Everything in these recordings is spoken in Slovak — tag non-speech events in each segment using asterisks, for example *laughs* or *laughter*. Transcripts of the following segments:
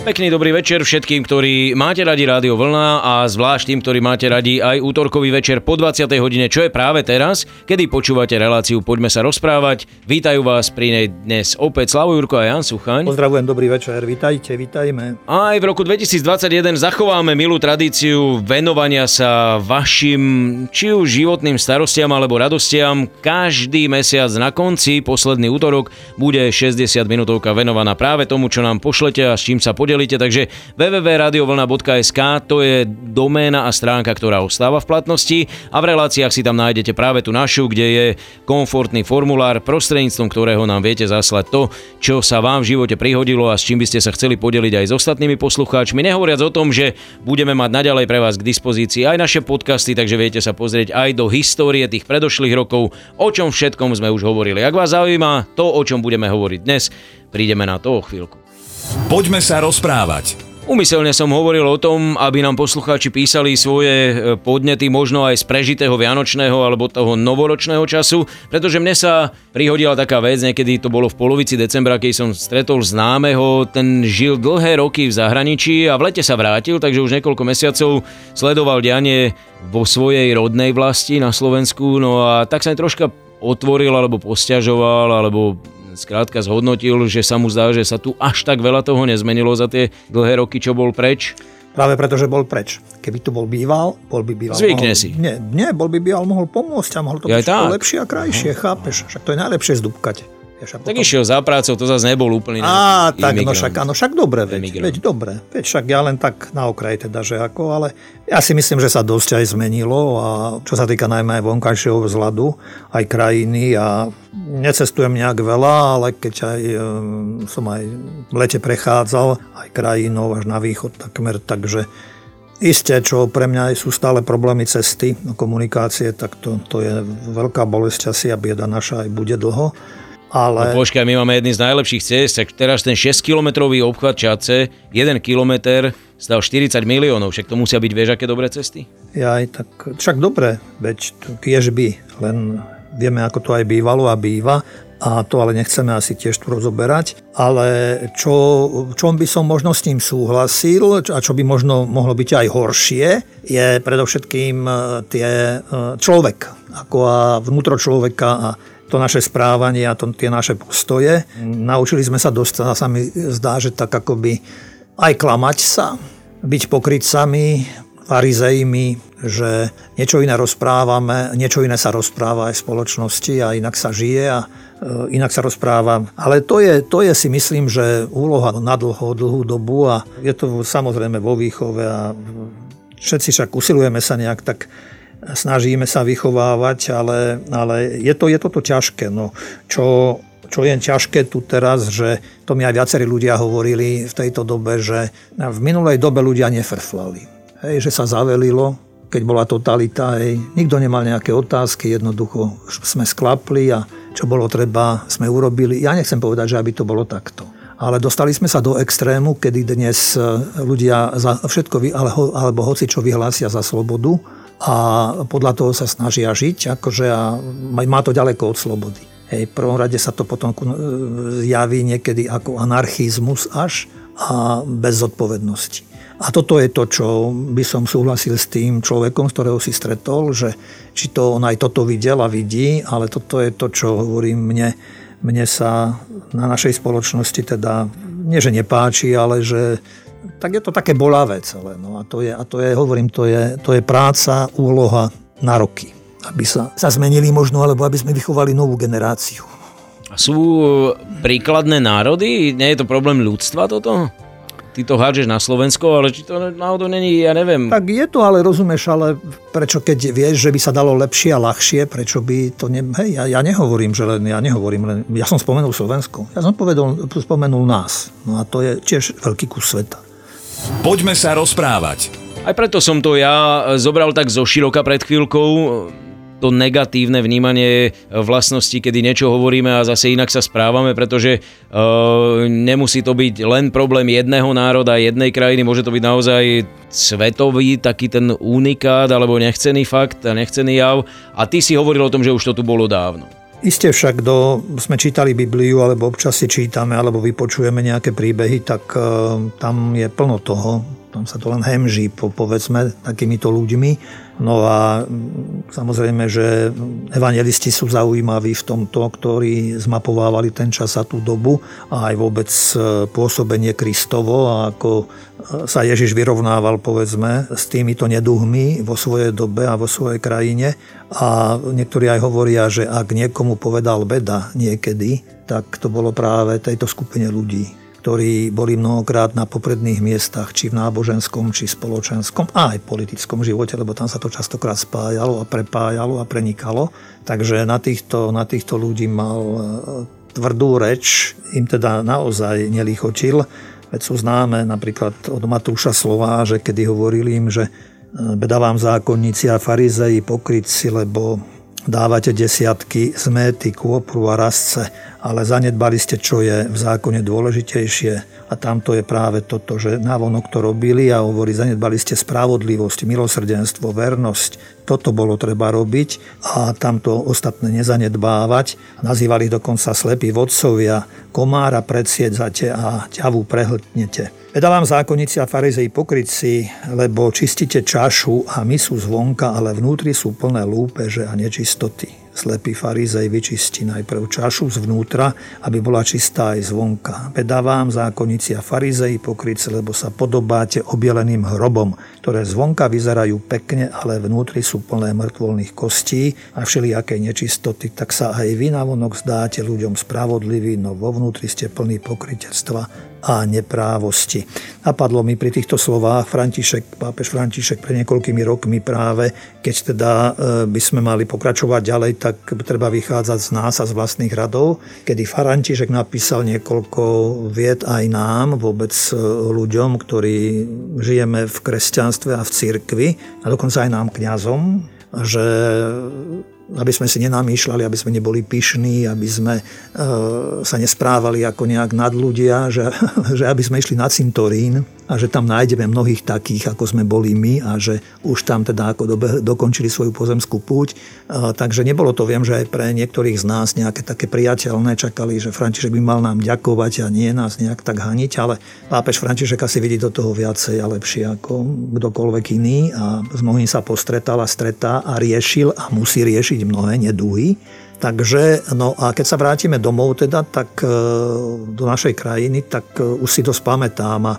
Pekný dobrý večer všetkým, ktorí máte radi Rádio Vlna a zvlášť tým, ktorí máte radi aj útorkový večer po 20. hodine, čo je práve teraz, kedy počúvate reláciu Poďme sa rozprávať. Vítajú vás pri nej dnes opäť Slavo Jurko a Jan Suchaň. Pozdravujem, dobrý večer, vítajte, vítajme. A aj v roku 2021 zachováme milú tradíciu venovania sa vašim či už životným starostiam alebo radostiam. Každý mesiac na konci, posledný útorok, bude 60 minútovka venovaná práve tomu, čo nám pošlete a s čím sa podelíte podelíte, takže www.radiovlna.sk to je doména a stránka, ktorá ostáva v platnosti a v reláciách si tam nájdete práve tú našu, kde je komfortný formulár, prostredníctvom ktorého nám viete zaslať to, čo sa vám v živote prihodilo a s čím by ste sa chceli podeliť aj s ostatnými poslucháčmi. Nehovoriac o tom, že budeme mať naďalej pre vás k dispozícii aj naše podcasty, takže viete sa pozrieť aj do histórie tých predošlých rokov, o čom všetkom sme už hovorili. Ak vás zaujíma to, o čom budeme hovoriť dnes, prídeme na to o chvíľku. Poďme sa rozprávať. Umyselne som hovoril o tom, aby nám poslucháči písali svoje e, podnety možno aj z prežitého vianočného alebo toho novoročného času, pretože mne sa prihodila taká vec, niekedy to bolo v polovici decembra, keď som stretol známeho, ten žil dlhé roky v zahraničí a v lete sa vrátil, takže už niekoľko mesiacov sledoval dianie vo svojej rodnej vlasti na Slovensku, no a tak sa mi troška otvoril alebo posťažoval alebo skrátka zhodnotil, že sa mu zdá, že sa tu až tak veľa toho nezmenilo za tie dlhé roky, čo bol preč? Práve preto, že bol preč. Keby tu bol býval, bol by býval. Zvykne mohol, si. Nie, nie, bol by býval, mohol pomôcť a mohol to byť lepšie a krajšie, chápeš? Však to je najlepšie zdúbkať. Vieš, a Tak potom- išiel za prácou, to zase nebol úplný Á, tak, no imigrant. však, áno, však dobre, veď, Emigrant. veď dobre. Veď však ja len tak na okraj teda, že ako, ale ja si myslím, že sa dosť aj zmenilo a čo sa týka najmä aj vonkajšieho vzhľadu, aj krajiny a necestujem nejak veľa, ale keď aj e, som aj v lete prechádzal, aj krajinou až na východ takmer, takže Isté, čo pre mňa sú stále problémy cesty, no, komunikácie, tak to, to je veľká bolesť asi a bieda naša aj bude dlho. Ale... No počkaj, my máme jedný z najlepších ciest, tak teraz ten 6-kilometrový obchvat Čace, 1 kilometr stal 40 miliónov, však to musia byť, vieš, aké dobré cesty? Ja aj tak, však dobre, veď tu kiež by, len vieme, ako to aj bývalo a býva a to ale nechceme asi tiež tu rozoberať. Ale čo, čom by som možno s tým súhlasil a čo by možno mohlo byť aj horšie, je predovšetkým e, tie e, človek, ako a vnútro človeka a to naše správanie a to, tie naše postoje. Naučili sme sa dosť, a sa mi zdá, že tak akoby aj klamať sa, byť pokrytcami, farizejmi, že niečo iné rozprávame, niečo iné sa rozpráva aj v spoločnosti a inak sa žije a e, inak sa rozpráva. Ale to je, to je si myslím, že úloha na dlho, dlhú dobu a je to samozrejme vo výchove a všetci však usilujeme sa nejak tak snažíme sa vychovávať, ale, ale je, to, je toto ťažké. No, čo, čo je ťažké tu teraz, že to mi aj viacerí ľudia hovorili v tejto dobe, že v minulej dobe ľudia nefrflali. Hej, že sa zavelilo, keď bola totalita, hej, nikto nemal nejaké otázky, jednoducho sme sklapli a čo bolo treba, sme urobili. Ja nechcem povedať, že aby to bolo takto. Ale dostali sme sa do extrému, kedy dnes e, ľudia za všetko, alebo hoci čo vyhlásia za slobodu a podľa toho sa snažia žiť, akože a má to ďaleko od slobody. Hej, v prvom rade sa to potom e, javí niekedy ako anarchizmus až a bez zodpovednosti. A toto je to, čo by som súhlasil s tým človekom, z ktorého si stretol, že či to on aj toto videl a vidí, ale toto je to, čo hovorím mne, mne sa na našej spoločnosti teda, nie že nepáči, ale že tak je to také bolavé celé. No a to je, a to je hovorím, to je, to je práca, úloha na roky. Aby sa, sa zmenili možno, alebo aby sme vychovali novú generáciu. Sú príkladné národy? Nie je to problém ľudstva toto? Ty to hádžeš na Slovensko, ale či to náhodou není, ja neviem. Tak je to, ale rozumieš, ale prečo keď vieš, že by sa dalo lepšie a ľahšie, prečo by to ne... Hej, ja, ja nehovorím, že len, ja nehovorím len, ja som spomenul Slovensko, ja som povedal, spomenul nás. No a to je tiež veľký kus sveta. Poďme sa rozprávať. Aj preto som to ja zobral tak zo široka pred chvíľkou, to negatívne vnímanie vlastnosti, kedy niečo hovoríme a zase inak sa správame, pretože uh, nemusí to byť len problém jedného národa, jednej krajiny, môže to byť naozaj svetový taký ten unikát alebo nechcený fakt nechcený jav. A ty si hovoril o tom, že už to tu bolo dávno. Isté však, kto sme čítali Bibliu, alebo občas si čítame, alebo vypočujeme nejaké príbehy, tak e, tam je plno toho. Tam sa to len hemží, povedzme, takýmito ľuďmi No a mm, samozrejme, že evangelisti sú zaujímaví v tomto, ktorí zmapovávali ten čas a tú dobu a aj vôbec e, pôsobenie Kristovo a ako e, sa Ježiš vyrovnával povedzme s týmito neduhmi vo svojej dobe a vo svojej krajine. A niektorí aj hovoria, že ak niekomu povedal beda niekedy, tak to bolo práve tejto skupine ľudí ktorí boli mnohokrát na popredných miestach, či v náboženskom, či spoločenskom, a aj politickom živote, lebo tam sa to častokrát spájalo a prepájalo a prenikalo. Takže na týchto, na týchto ľudí mal e, tvrdú reč, im teda naozaj nelichotil. Veď sú známe napríklad od Matúša slova, že kedy hovorili im, že e, beda vám zákonníci a farizei pokrytci, lebo dávate desiatky zméty, kôpru a rastce, ale zanedbali ste, čo je v zákone dôležitejšie. A tamto je práve toto, že návonok to robili a hovorí, zanedbali ste spravodlivosť, milosrdenstvo, vernosť. Toto bolo treba robiť a tamto ostatné nezanedbávať. Nazývali dokonca slepí vodcovia, komára predsiedzate a ťavu prehltnete. Veda vám zákonníci a farizei pokrytci, lebo čistíte čašu a misu zvonka, ale vnútri sú plné lúpeže a nečistoty. Slepý farizej vyčistí najprv čašu zvnútra, aby bola čistá aj zvonka. Veda vám, zákonníci a farizei, pokrytci, lebo sa podobáte objeleným hrobom, ktoré zvonka vyzerajú pekne, ale vnútri sú plné mŕtvolných kostí a všelijakej nečistoty, tak sa aj vy navonok zdáte ľuďom spravodliví, no vo vnútri ste plní pokrytectva a neprávosti. Napadlo mi pri týchto slovách František, pápež František pred niekoľkými rokmi práve, keď teda e, by sme mali pokračovať ďalej, tak treba vychádzať z nás a z vlastných radov, kedy František napísal niekoľko vied aj nám, vôbec e, ľuďom, ktorí žijeme v kresťanstve a v cirkvi, a dokonca aj nám kňazom, že aby sme si nenamýšľali, aby sme neboli pyšní, aby sme e, sa nesprávali ako nejak nad ľudia, že, *laughs* že aby sme išli na cintorín a že tam nájdeme mnohých takých, ako sme boli my a že už tam teda ako dobe, dokončili svoju pozemskú púť. E, takže nebolo to, viem, že aj pre niektorých z nás nejaké také priateľné čakali, že František by mal nám ďakovať a nie nás nejak tak haniť, ale pápež František asi vidí do toho viacej a lepšie ako kdokoľvek iný a s mnohým sa postretal a stretá a riešil a musí riešiť riešiť mnohé neduhy. Takže, no a keď sa vrátime domov teda, tak e, do našej krajiny, tak e, už si dosť pamätám a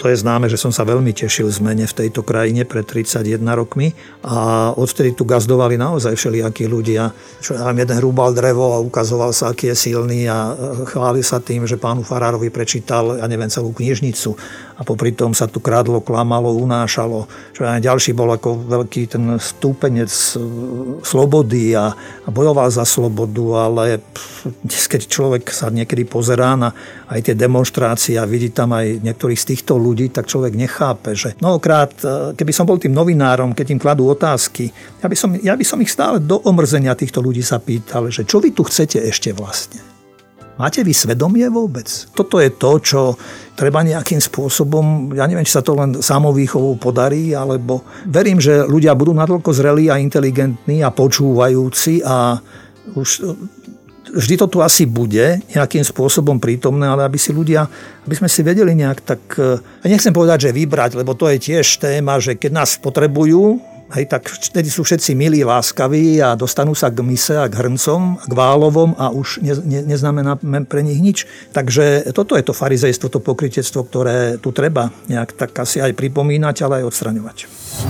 to je známe, že som sa veľmi tešil zmene v tejto krajine pred 31 rokmi a odtedy tu gazdovali naozaj všelijakí ľudia. Čo ja jeden rúbal drevo a ukazoval sa, aký je silný a chválil sa tým, že pánu Farárovi prečítal, ja neviem, celú knižnicu a popri tom sa tu kradlo, klamalo, unášalo. Čo aj ďalší bol ako veľký ten stúpenec e, slobody a, a bojoval za slobodu, ale dnes, keď človek sa niekedy pozerá na aj tie demonstrácie a vidí tam aj niektorých z týchto ľudí, tak človek nechápe, že mnohokrát, e, keby som bol tým novinárom, keď im kladú otázky, ja by som, ja by som ich stále do omrzenia týchto ľudí sa pýtal, že čo vy tu chcete ešte vlastne? Máte vy svedomie vôbec? Toto je to, čo treba nejakým spôsobom, ja neviem, či sa to len samovýchovou podarí, alebo verím, že ľudia budú natoľko zrelí a inteligentní a počúvajúci a už vždy to tu asi bude nejakým spôsobom prítomné, ale aby si ľudia, aby sme si vedeli nejak tak, ja nechcem povedať, že vybrať, lebo to je tiež téma, že keď nás potrebujú, Hej, tak vtedy sú všetci milí, láskaví a dostanú sa k mise a k hrncom, k válovom a už ne, ne, neznamená pre nich nič. Takže toto je to farizejstvo, to pokrytectvo, ktoré tu treba nejak tak asi aj pripomínať, ale aj odstraňovať.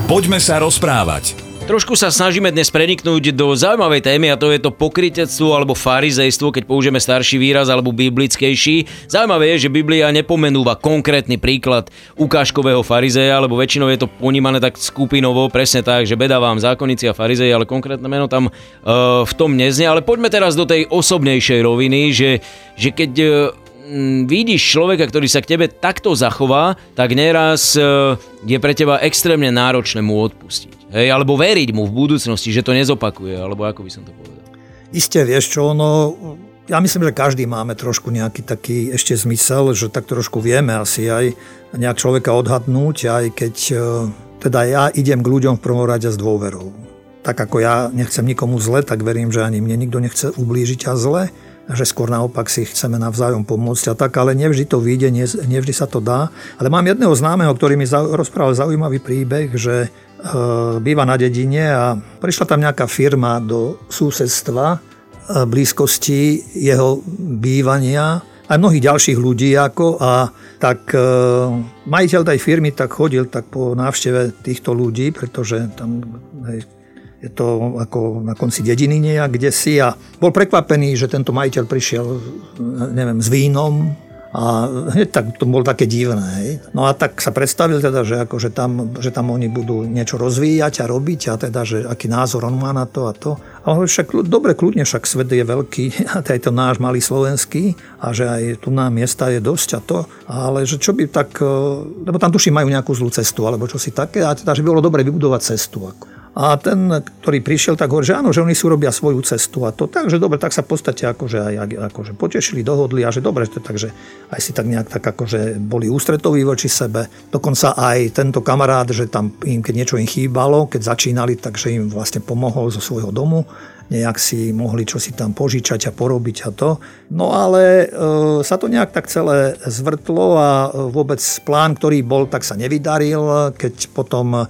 Poďme sa rozprávať. Trošku sa snažíme dnes preniknúť do zaujímavej témy a to je to pokrytectvo alebo farizejstvo, keď použijeme starší výraz alebo biblickejší. Zaujímavé je, že Biblia nepomenúva konkrétny príklad ukážkového farizeja, lebo väčšinou je to ponímané tak skupinovo, presne tak, že beda vám zákonníci a farizej, ale konkrétne meno tam uh, v tom neznie. Ale poďme teraz do tej osobnejšej roviny, že, že keď uh, vidíš človeka, ktorý sa k tebe takto zachová, tak neraz uh, je pre teba extrémne náročné mu odpustiť. Hej, alebo veriť mu v budúcnosti, že to nezopakuje, alebo ako by som to povedal. Isté, vieš čo, ono, ja myslím, že každý máme trošku nejaký taký ešte zmysel, že tak trošku vieme asi aj nejak človeka odhadnúť, aj keď e, teda ja idem k ľuďom v prvom rade s dôverou. tak ako ja nechcem nikomu zle, tak verím, že ani mne nikto nechce ublížiť a zle že skôr naopak si chceme navzájom pomôcť a tak, ale nevždy to vyjde, nevždy sa to dá. Ale mám jedného známeho, ktorý mi rozprával zaujímavý príbeh, že býva na dedine a prišla tam nejaká firma do susedstva e, blízkosti jeho bývania aj mnohých ďalších ľudí ako a tak e, majiteľ tej firmy tak chodil tak po návšteve týchto ľudí, pretože tam hej, je to ako na konci dediny nejak, kde si a bol prekvapený, že tento majiteľ prišiel neviem, s vínom a tak to bolo také divné. Hej. No a tak sa predstavil teda, že, ako, že, tam, že tam oni budú niečo rozvíjať a robiť a teda, že aký názor on má na to a to. A on však, dobre, kľudne, však svet je veľký, *laughs* a je to náš malý slovenský a že aj tu na miesta je dosť a to, ale že čo by tak, lebo tam tuším majú nejakú zlú cestu alebo čo si také a teda, že by bolo dobre vybudovať cestu. Ako. A ten, ktorý prišiel, tak hovorí, že áno, že oni si urobia svoju cestu a to. Takže dobre, tak sa v podstate akože aj akože potešili, dohodli a že dobre, takže aj si tak nejak tak akože boli ústretoví voči sebe. Dokonca aj tento kamarát, že tam im, keď niečo im chýbalo, keď začínali, takže im vlastne pomohol zo svojho domu nejak si mohli čosi tam požičať a porobiť a to. No ale e, sa to nejak tak celé zvrtlo a vôbec plán, ktorý bol, tak sa nevydaril, keď potom e,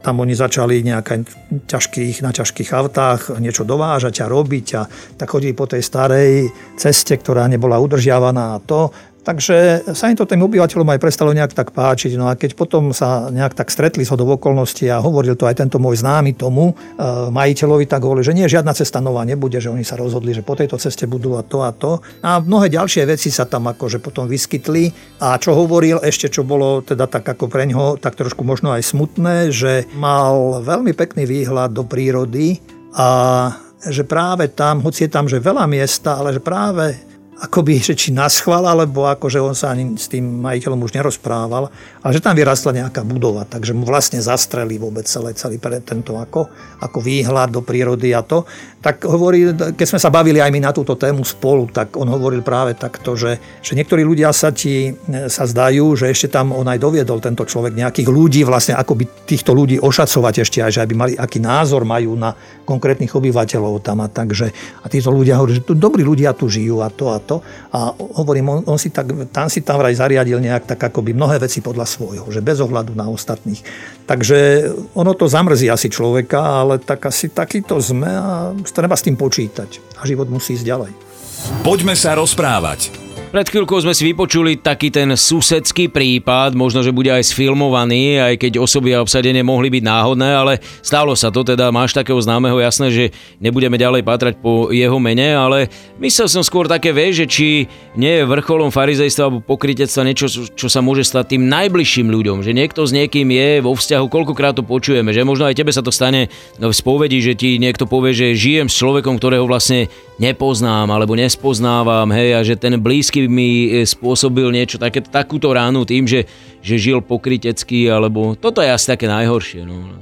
tam oni začali nejaké ťažkých, na ťažkých autách niečo dovážať a robiť a tak chodili po tej starej ceste, ktorá nebola udržiavaná a to. Takže sa im to tým obyvateľom aj prestalo nejak tak páčiť. No a keď potom sa nejak tak stretli z okolností a hovoril to aj tento môj známy tomu e, majiteľovi, tak hovoril, že nie, žiadna cesta nová nebude, že oni sa rozhodli, že po tejto ceste budú a to a to. A mnohé ďalšie veci sa tam akože potom vyskytli. A čo hovoril ešte, čo bolo teda tak ako pre ňoho, tak trošku možno aj smutné, že mal veľmi pekný výhľad do prírody a že práve tam, hoci je tam, že veľa miesta, ale že práve akoby, že či naschval, alebo ako, že on sa ani s tým majiteľom už nerozprával, ale že tam vyrastla nejaká budova, takže mu vlastne zastreli vôbec celé, celý pre tento ako, ako výhľad do prírody a to. Tak hovorí, keď sme sa bavili aj my na túto tému spolu, tak on hovoril práve takto, že, že niektorí ľudia sa ti sa zdajú, že ešte tam on aj doviedol tento človek nejakých ľudí, vlastne ako by týchto ľudí ošacovať ešte aj, že aby mali, aký názor majú na konkrétnych obyvateľov tam a takže a títo ľudia hovorí, že tu dobrí ľudia tu žijú a to a to to. A hovorím, on, on si tak, tam si tam vraj zariadil nejak tak akoby mnohé veci podľa svojho, že bez ohľadu na ostatných. Takže ono to zamrzí asi človeka, ale tak asi takýto sme a treba s tým počítať. A život musí ísť ďalej. Poďme sa rozprávať. Pred chvíľkou sme si vypočuli taký ten susedský prípad, možno, že bude aj sfilmovaný, aj keď osoby a obsadenie mohli byť náhodné, ale stalo sa to, teda máš takého známeho, jasné, že nebudeme ďalej pátrať po jeho mene, ale myslel som skôr také, vie, že či nie je vrcholom farizejstva alebo pokrytectva niečo, čo sa môže stať tým najbližším ľuďom, že niekto s niekým je vo vzťahu, koľkokrát to počujeme, že možno aj tebe sa to stane v spovedi, že ti niekto povie, že žijem s človekom, ktorého vlastne nepoznám alebo nespoznávam, hej, a že ten blízky mi e, spôsobil niečo také, takúto ránu tým, že, že žil pokrytecky, alebo toto je asi také najhoršie. No.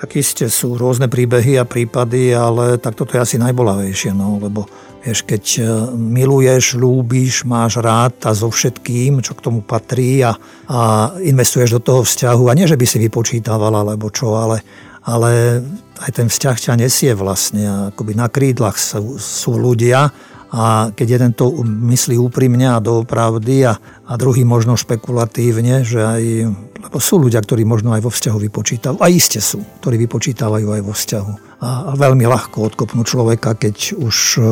Tak iste sú rôzne príbehy a prípady, ale tak toto je asi najbolavejšie, no, lebo vieš, keď e, miluješ, ľúbiš, máš rád a so všetkým, čo k tomu patrí a, a investuješ do toho vzťahu a nie, že by si vypočítával alebo čo, ale, ale aj ten vzťah ťa nesie vlastne. Akoby na krídlach sú, sú ľudia, a keď jeden to myslí úprimne a doopravdy a, a druhý možno špekulatívne, že aj, lebo sú ľudia, ktorí možno aj vo vzťahu vypočítajú, a iste sú, ktorí vypočítavajú aj vo vzťahu. A, a veľmi ľahko odkopnú človeka, keď už e,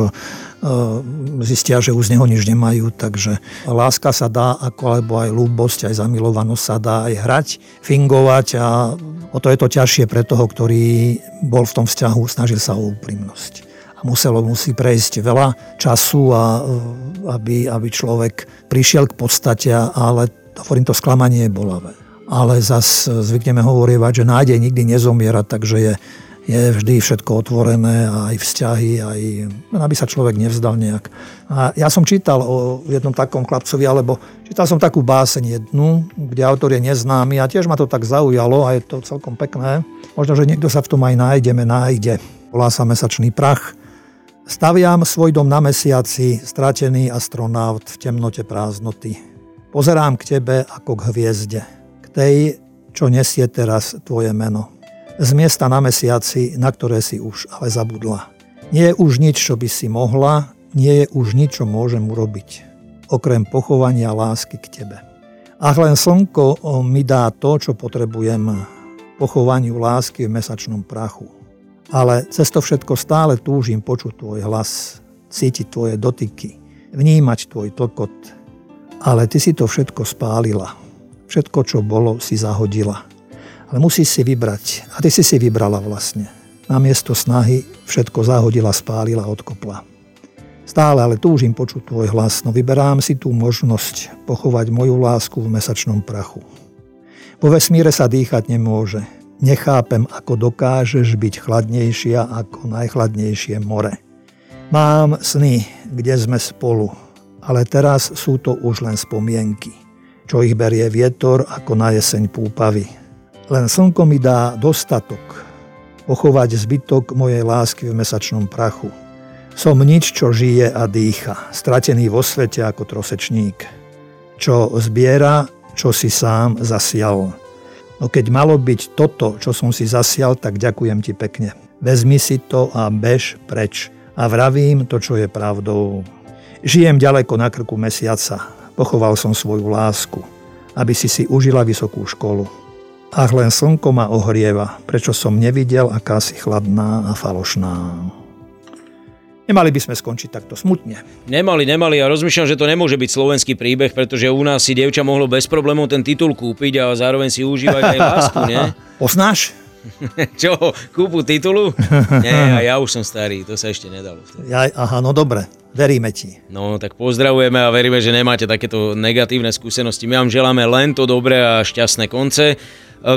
zistia, že už z neho nič nemajú, takže láska sa dá, ako alebo aj ľúbosť, aj zamilovanosť sa dá aj hrať, fingovať. A o to je to ťažšie pre toho, ktorý bol v tom vzťahu, snažil sa o úprimnosť muselo musí prejsť veľa času, a, aby, aby človek prišiel k podstate, ale hovorím, to sklamanie je bolavé. Ale zas zvykneme hovorievať, že nádej nikdy nezomiera, takže je, je vždy všetko otvorené, aj vzťahy, aj aby sa človek nevzdal nejak. A ja som čítal o jednom takom chlapcovi, alebo čítal som takú báseň jednu, kde autor je neznámy a tiež ma to tak zaujalo a je to celkom pekné. Možno, že niekto sa v tom aj nájdeme, nájde. Volá sa Mesačný prach. Staviam svoj dom na mesiaci, stratený astronaut v temnote prázdnoty. Pozerám k tebe ako k hviezde, k tej, čo nesie teraz tvoje meno. z miesta na mesiaci, na ktoré si už ale zabudla. Nie je už nič, čo by si mohla, nie je už nič, čo môžem urobiť, okrem pochovania lásky k tebe. A len slnko mi dá to, čo potrebujem, pochovaniu lásky v mesačnom prachu. Ale cez to všetko stále túžim počuť tvoj hlas, cítiť tvoje dotyky, vnímať tvoj tlkot. Ale ty si to všetko spálila. Všetko, čo bolo, si zahodila. Ale musíš si vybrať. A ty si si vybrala vlastne. Namiesto snahy všetko zahodila, spálila, odkopla. Stále ale túžim počuť tvoj hlas, no vyberám si tú možnosť pochovať moju lásku v mesačnom prachu. Vo vesmíre sa dýchať nemôže. Nechápem, ako dokážeš byť chladnejšia ako najchladnejšie more. Mám sny, kde sme spolu, ale teraz sú to už len spomienky, čo ich berie vietor ako na jeseň púpavy. Len slnko mi dá dostatok pochovať zbytok mojej lásky v mesačnom prachu. Som nič, čo žije a dýcha, stratený vo svete ako trosečník, čo zbiera, čo si sám zasial. No keď malo byť toto, čo som si zasial, tak ďakujem ti pekne. Vezmi si to a bež preč. A vravím to, čo je pravdou. Žijem ďaleko na krku mesiaca. Pochoval som svoju lásku, aby si si užila vysokú školu. Ach, len slnko ma ohrieva, prečo som nevidel, aká si chladná a falošná. Nemali by sme skončiť takto smutne. Nemali, nemali. Ja rozmýšľam, že to nemôže byť slovenský príbeh, pretože u nás si dievča mohlo bez problémov ten titul kúpiť a zároveň si užívať aj lásku, nie? *laughs* Poznáš? *laughs* Čo, kúpu titulu? *laughs* Nie, ja už som starý, to sa ešte nedalo. Ja, aha, no dobre, veríme ti. No, tak pozdravujeme a veríme, že nemáte takéto negatívne skúsenosti. My vám želáme len to dobré a šťastné konce. E,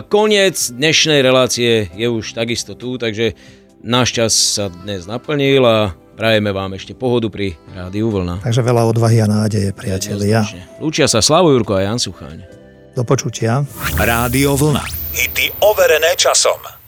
koniec dnešnej relácie je už takisto tu, takže náš čas sa dnes naplnil a prajeme vám ešte pohodu pri Rádiu Vlna. Takže veľa odvahy a nádeje, priatelia. Lúčia sa Slavo Jurko a Jan Sucháň. Do počutia. Rádio Vlna. Hity overené časom.